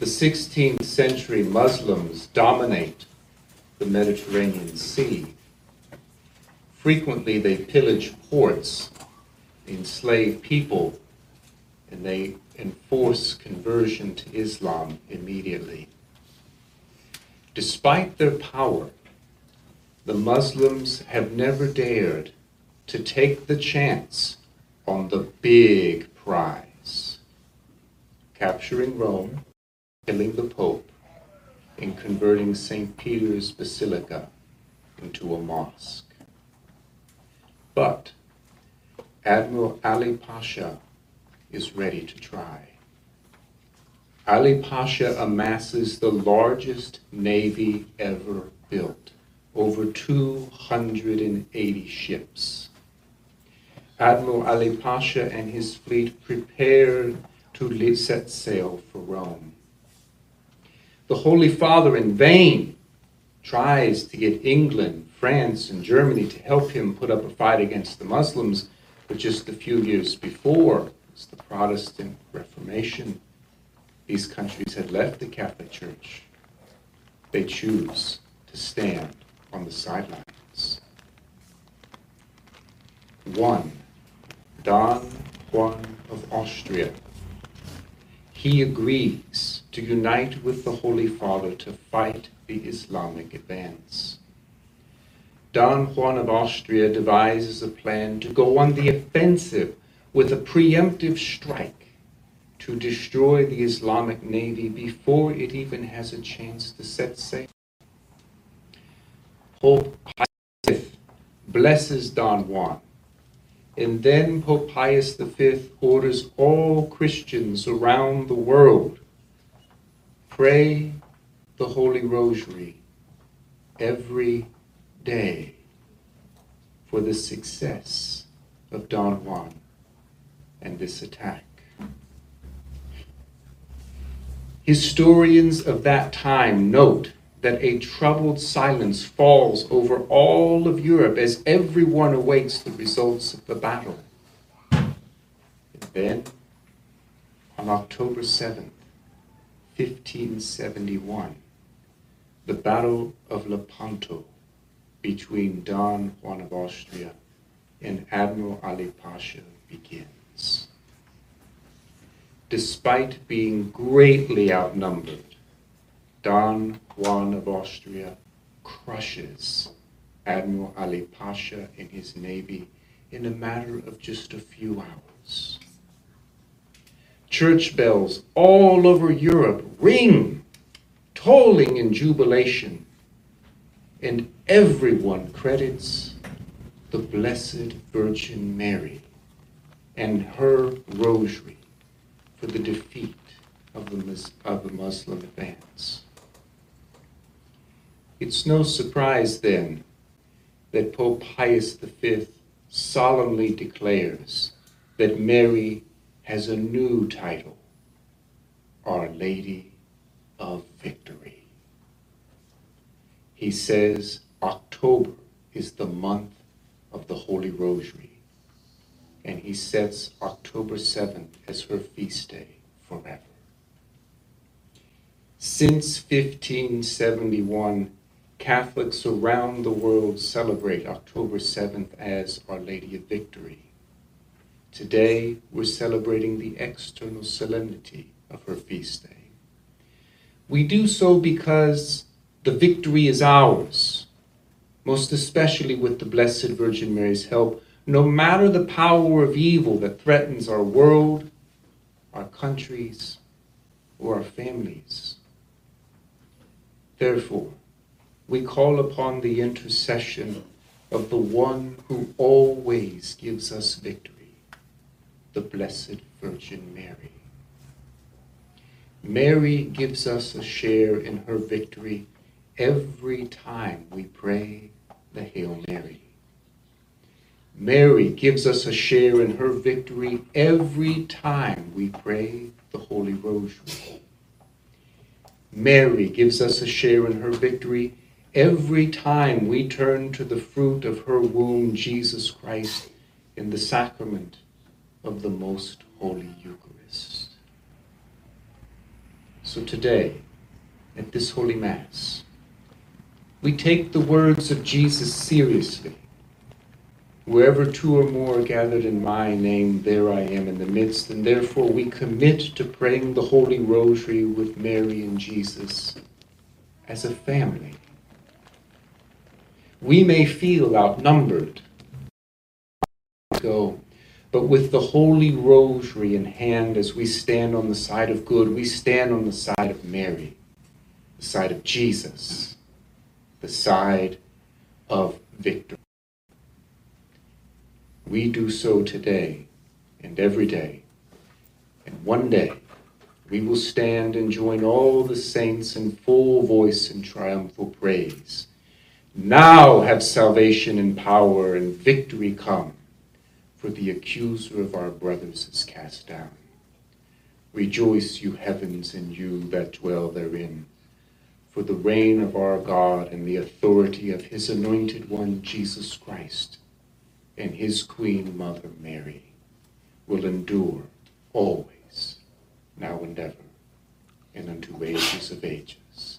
the 16th century Muslims dominate the Mediterranean Sea. Frequently, they pillage ports, enslave people, and they enforce conversion to Islam immediately. Despite their power, the Muslims have never dared to take the chance on the big prize capturing Rome, killing the Pope, and converting St. Peter's Basilica into a mosque. But Admiral Ali Pasha is ready to try. Ali Pasha amasses the largest navy ever built, over 280 ships. Admiral Ali Pasha and his fleet prepared to set sail for Rome. The Holy Father, in vain, tries to get England, France, and Germany to help him put up a fight against the Muslims, but just a few years before, it's the Protestant Reformation. These countries had left the Catholic Church. They choose to stand on the sidelines. One, Don Juan of Austria. He agrees to unite with the Holy Father to fight the Islamic advance. Don Juan of Austria devises a plan to go on the offensive with a preemptive strike to destroy the Islamic Navy before it even has a chance to set sail. Pope Pius blesses Don Juan, and then Pope Pius V orders all Christians around the world pray the Holy Rosary every day for the success of Don Juan and this attack. Historians of that time note that a troubled silence falls over all of Europe as everyone awaits the results of the battle. And then, on October 7th, 1571, the Battle of Lepanto between Don Juan of Austria and Admiral Ali Pasha begins. Despite being greatly outnumbered, Don Juan of Austria crushes Admiral Ali Pasha and his navy in a matter of just a few hours. Church bells all over Europe ring, tolling in jubilation, and everyone credits the Blessed Virgin Mary and her rosary for the defeat of the, of the Muslim advance. It's no surprise then that Pope Pius V solemnly declares that Mary has a new title, Our Lady of Victory. He says October is the month of the Holy Rosary, and he sets October 7th as her feast day forever. Since 1571, Catholics around the world celebrate October 7th as Our Lady of Victory. Today, we're celebrating the external solemnity of her feast day. We do so because the victory is ours, most especially with the Blessed Virgin Mary's help, no matter the power of evil that threatens our world, our countries, or our families. Therefore, we call upon the intercession of the one who always gives us victory, the Blessed Virgin Mary. Mary gives us a share in her victory every time we pray the Hail Mary. Mary gives us a share in her victory every time we pray the Holy Rosary. Mary gives us a share in her victory every time we turn to the fruit of her womb, Jesus Christ, in the sacrament of the most holy Eucharist. So today, at this Holy Mass, we take the words of Jesus seriously. Wherever two or more are gathered in my name, there I am in the midst, and therefore we commit to praying the Holy Rosary with Mary and Jesus as a family. We may feel outnumbered, go, but with the Holy Rosary in hand as we stand on the side of good, we stand on the side of Mary, the side of Jesus, the side of victory. We do so today and every day. And one day we will stand and join all the saints in full voice and triumphal praise. Now have salvation and power and victory come, for the accuser of our brothers is cast down. Rejoice, you heavens, and you that dwell therein, for the reign of our God and the authority of his anointed one, Jesus Christ and his queen mother Mary will endure always, now and ever, and unto ages of ages.